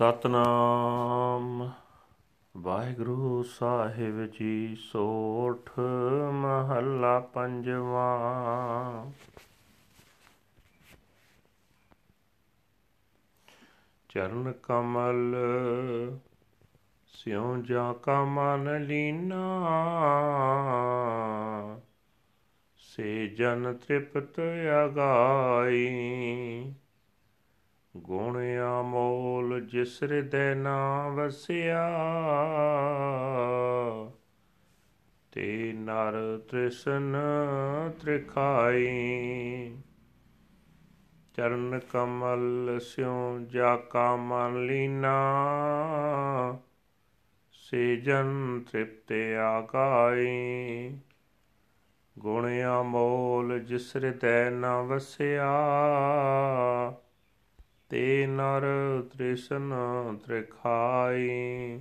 ਸਤਨਾਮ। ਵਾਹਿਗੁਰੂ ਸਾਹਿਬ ਜੀ, ਸੋਠ ਮਹੱਲਾ ਪੰਜਵਾਂ। ਚਰਨ ਕਮਲ, ਸਿਉ ਜਾ ਕਾ ਮਨ ਲੀਨਾ। ਸੇ ਜਨ ਤ੍ਰਿਪਤ ਅਗਾਈ। ਗੁਣ ਅਮੋਲ ਜਿਸ ਹਿਰਦੈ ਨਾ ਵਸਿਆ, ਤੇ ਨਰ ਤ੍ਰਿਸ਼ਨ ਤ੍ਰਿਖਾਈ। ਚਰਨ ਕਮਲ ਸਿਉ ਜਾ ਕਾ ਮਨ ਲੀਨਾ ਸੇ ਜਨ ਤ੍ਰਿਪਤ ਆਗਾਈ। ਗੁਣ ਅਮੋਲ ਜਿਸ ਹਿਰਦੈ ਨਾ ਵਸਿਆ ਤੇ ਨਰ ਤ੍ਰਿਸ਼ਨ ਤ੍ਰਿਖਾਈ।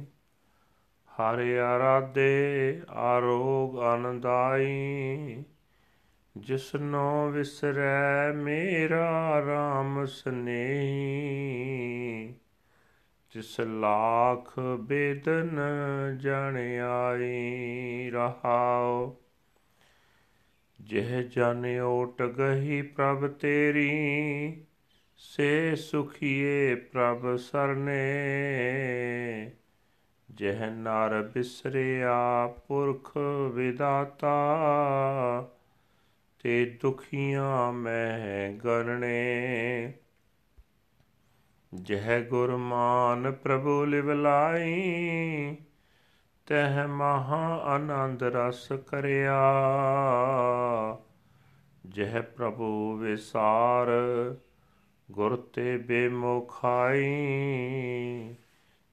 ਹਰਿ ਆਰਾਧੇ ਆਰੋਗ ਆਨੰਦਾਈ ਜਿਸਨੋ ਵਿਸਰੈ ਮੇਰਾ RAM ਸਨੇਹੀ। ਜਿਸ ਲਾਖ ਬੇਦਨ ਜਣ ਆਈ ਰਹਾਉ। ਜਿਹ ਜਨ ਓਟ ਗਹੀ ਪ੍ਰਭ ਤੇਰੀ ਸੇ ਸੁਖੀਏ ਪ੍ਰਭ ਸਰਨੇ। ਜਹ ਨਰ ਬਿਸਰਿਆ ਪੁਰਖ ਵਿਦਾਤਾ, ਤੇ ਦੁਖੀਆਂ ਮੈਂ ਗਰਣੇ। ਜਹ ਗੁਰਮਾਨ ਪ੍ਰਭੂ ਲਿਵਲਾਈ ਤਹ ਮਹਾ ਆਨੰਦ ਰਸ ਕਰਿਆ। ਜਹ ਪ੍ਰਭੂ ਵਿਸਾਰ ਗੁਰ ਤੇ ਬੇਮੁਖਾਈ,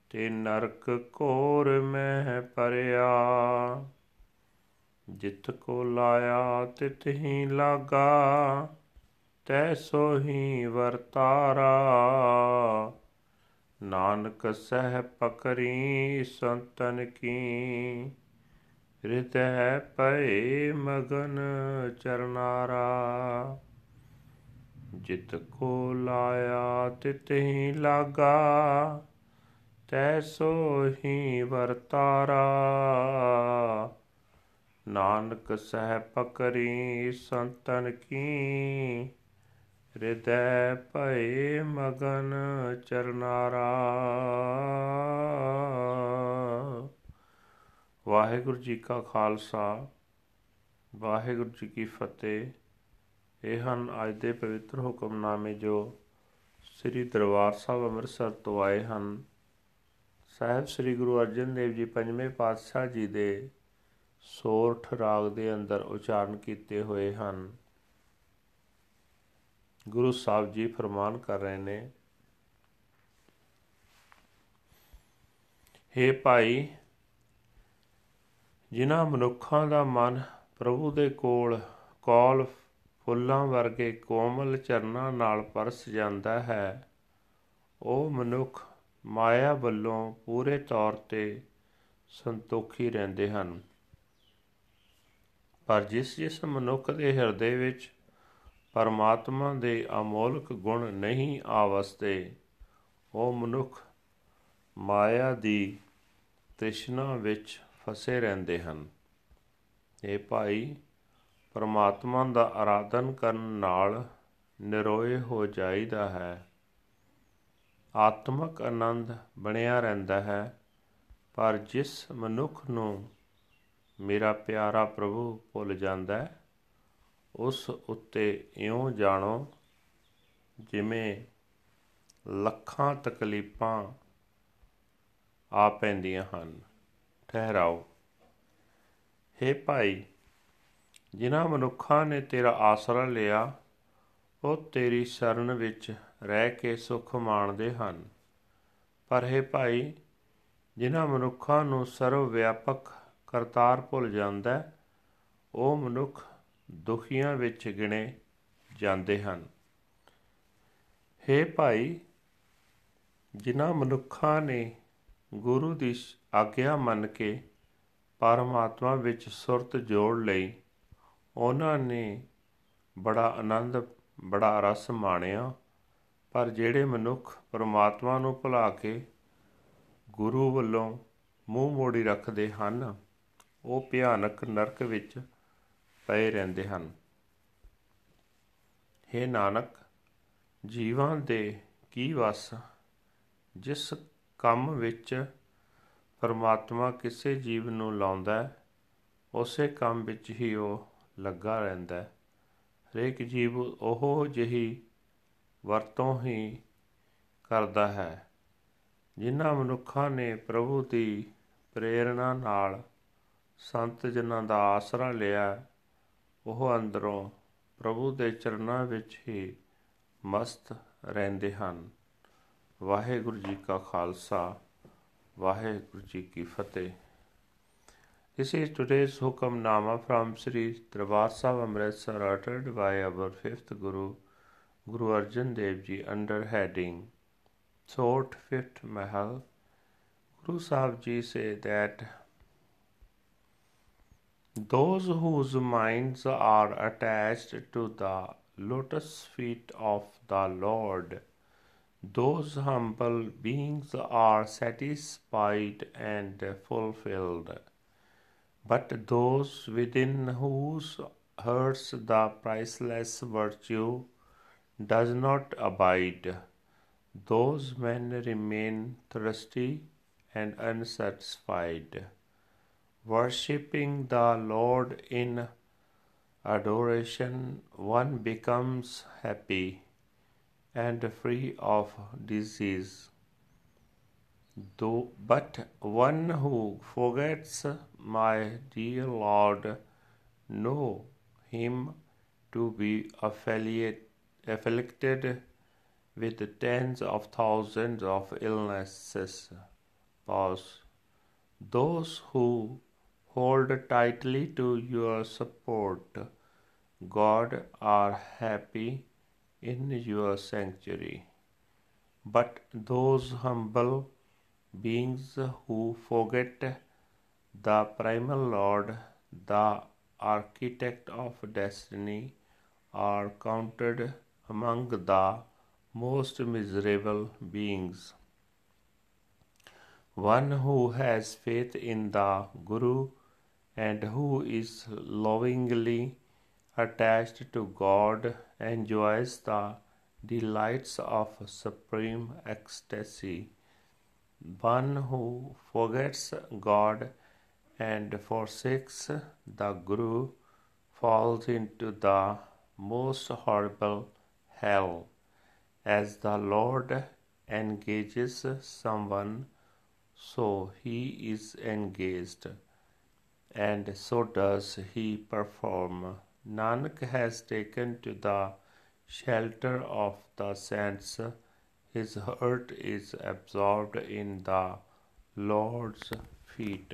ਤੇ ਨਰਕ ਕੋਰ ਮਹਿ ਪਰਿਆ। ਜਿਤ ਕੋ ਲਾਇਆ ਤਿਤ ਹੀ ਲਾਗਾ, ਤੈ ਸੋਹੀ ਵਰਤਾਰਾ। ਨਾਨਕ ਸਹਿ ਪਕਰੀ ਸੰਤਨ ਕੀ, ਹਿਰਦੈ ਪਏ ਮਗਨ ਚਰਨਾਰਾ। ਜਿਤ ਕੋ ਲਾਇਆ ਤਿਤ ਹੀ ਲਾਗਾ, ਤੈ ਸੋ ਹੀ ਵਰਤਾਰਾ ਨਾਨਕ ਸਹਿ ਪਕਰੀ ਸੰਤਨ ਕੀ, ਹਿਰਦੈ ਭਏ ਮਗਨ ਚਰਨਾਰਾ। ਵਾਹਿਗੁਰੂ ਜੀ ਕਾ ਖਾਲਸਾ, ਵਾਹਿਗੁਰੂ ਜੀ ਕੀ ਫਤਿਹ। ਇਹ ਹਨ ਅੱਜ ਦੇ ਪਵਿੱਤਰ ਹੁਕਮਨਾਮੇ ਜੋ ਸ੍ਰੀ ਦਰਬਾਰ ਸਾਹਿਬ ਅੰਮ੍ਰਿਤਸਰ ਤੋਂ ਆਏ ਹਨ। ਸਾਹਿਬ ਸ੍ਰੀ ਗੁਰੂ ਅਰਜਨ ਦੇਵ ਜੀ ਪੰਜਵੇਂ ਪਾਤਸ਼ਾਹ ਜੀ ਦੇ ਸੋਰਠ ਰਾਗ ਦੇ ਅੰਦਰ ਉਚਾਰਨ ਕੀਤੇ ਹੋਏ ਹਨ। ਗੁਰੂ ਸਾਹਿਬ ਜੀ ਫਰਮਾਨ ਕਰ ਰਹੇ ਨੇ हे ਭਾਈ, ਜਿਨ੍ਹਾਂ ਮਨੁੱਖਾਂ ਦਾ ਮਨ ਪ੍ਰਭੂ ਦੇ ਕੋਲ ਕੌਲ ਫੁੱਲਾਂ ਵਰਗੇ ਕੋਮਲ ਚਰਨਾਂ ਨਾਲ ਪਰਸ ਜਾਂਦਾ ਹੈ। ਉਹ ਮਨੁੱਖ ਮਾਇਆ ਵੱਲੋਂ ਪੂਰੇ ਤੌਰ ਤੇ ਸੰਤੋਖੀ ਰਹਿੰਦੇ ਹਨ। ਪਰ ਜਿਸ ਜਿਸ ਮਨੁੱਖ ਦੇ ਹਿਰਦੇ ਵਿੱਚ ਪਰਮਾਤਮਾ ਦੇ ਅਮੋਲਕ ਗੁਣ ਨਹੀਂ ਆਵਸਦੇ ਉਹ ਮਨੁੱਖ ਮਾਇਆ ਦੀ ਤ੍ਰਿਸ਼ਨਾ ਵਿੱਚ ਫਸੇ ਰਹਿੰਦੇ ਹਨ। ਇਹ ਭਾਈ ਪਰਮਾਤਮਾ ਦਾ ਆਰਾਧਨ ਕਰਨ ਨਾਲ ਨਿਰੋਏ ਹੋ ਜਾਈਦਾ ਹੈ। ਆਤਮਿਕ ਆਨੰਦ ਬਣਿਆ ਰਹਿੰਦਾ ਹੈ, ਪਰ ਜਿਸ ਮਨੁੱਖ ਨੂੰ ਮੇਰਾ ਪਿਆਰਾ ਪ੍ਰਭੂ ਭੁੱਲ ਜਾਂਦਾ ਹੈ, ਉਸ ਉੱਤੇ ਇਉਂ ਜਾਣੋ, ਜਿਵੇਂ ਲੱਖਾਂ ਤਕਲੀਫਾਂ ਆ ਪੈਂਦੀਆਂ ਹਨ। ਠਹਿਰਾਓ। हे ਭਾਈ ਜਿਨ੍ਹਾਂ ਮਨੁੱਖਾਂ ਨੇ ਤੇਰਾ ਆਸਰਾ ਲਿਆ, ਉਹ ਤੇਰੀ ਸ਼ਰਨ ਵਿੱਚ ਰਹਿ ਕੇ ਸੁਖ ਮਾਣਦੇ ਹਨ। ਪਰ ਹੈ ਭਾਈ, ਜਿਨ੍ਹਾਂ ਮਨੁੱਖਾਂ ਨੂੰ ਸਰਵ ਵਿਆਪਕ ਕਰਤਾਰ ਭੁੱਲ ਜਾਂਦਾ ਉਹ ਮਨੁੱਖ ਦੁਖੀਆਂ ਵਿੱਚ ਗਿਣੇ ਜਾਂਦੇ ਹਨ। हे ਭਾਈ, ਜਿਨ੍ਹਾਂ ਮਨੁੱਖਾਂ ਨੇ ਗੁਰੂ ਦੀ ਆਗਿਆ ਮੰਨ ਕੇ ਪਰਮਾਤਮਾ ਵਿੱਚ ਸੁਰਤ ਜੋੜ ਲਈ ਉਹਨਾਂ ਨੇ ਬੜਾ ਆਨੰਦ, ਬੜਾ ਰਸ ਮਾਣਿਆ। ਪਰ ਜਿਹੜੇ ਮਨੁੱਖ ਪਰਮਾਤਮਾ ਨੂੰ ਭੁਲਾ ਕੇ ਗੁਰੂ ਵੱਲੋਂ ਮੂੰਹ ਮੋੜੀ ਰੱਖਦੇ ਹਨ, ਉਹ ਭਿਆਨਕ ਨਰਕ ਵਿੱਚ ਪਏ ਰਹਿੰਦੇ ਹਨ। ਹੇ ਨਾਨਕ, ਜੀਵਾਂ ਦੇ ਕੀ ਵਸ? ਜਿਸ ਕੰਮ ਵਿੱਚ ਪਰਮਾਤਮਾ ਕਿਸੇ ਜੀਵ ਨੂੰ ਲਾਉਂਦਾ ਹੈ, ਉਸੇ ਕੰਮ ਵਿੱਚ ਹੀ ਉਹ ਲੱਗਾ ਰਹਿੰਦਾ ਹੈ। ਹਰੇਕ ਜੀਵ ਉਹ ਜਿਹੀ ਵਰਤੋਂ ਹੀ ਕਰਦਾ ਹੈ, ਜਿਨ੍ਹਾਂ ਮਨੁੱਖਾਂ ਨੇ ਪ੍ਰਭੂ ਦੀ ਪ੍ਰੇਰਣਾ ਨਾਲ ਸੰਤ ਜਨਾਂ ਦਾ ਆਸਰਾ ਲਿਆ, ਉਹ ਅੰਦਰੋਂ ਪ੍ਰਭੂ ਦੇ ਚਰਨਾਂ ਵਿੱਚ ਹੀ ਮਸਤ ਰਹਿੰਦੇ ਹਨ। ਵਾਹਿਗੁਰੂ ਜੀ ਕਾ ਖਾਲਸਾ, ਵਾਹਿਗੁਰੂ ਜੀ ਕੀ ਫਤਿਹ। This is today's Hukamnama from Sri Darbar Sahib Amritsar uttered by our fifth Guru, Guru Arjan Dev Ji under heading Sort Fifth Mahal. Guru Sahib Ji say that those whose minds are attached to the lotus feet of the Lord those humble beings are satisfied and fulfilled. But those within whose hearts the priceless virtue does not abide, those men remain thirsty and unsatisfied. Worshipping the Lord in adoration, one becomes happy and free of disease. Though, but one who forgets my dear Lord, know him to be afflicted with tens of thousands of illnesses. Pause. Those who hold tightly to your support, God, are happy in your sanctuary. But those humble beings who forget the primal Lord, the architect of destiny, are counted among the most miserable beings. One who has faith in the Guru and who is lovingly attached to God enjoys the delights of supreme ecstasy. One who forgets God and forsakes the Guru falls into the most horrible hell. As the Lord engages someone, so he is engaged, and so does he perform. Nanak has taken to the shelter of the saints. His heart is absorbed in the Lord's feet.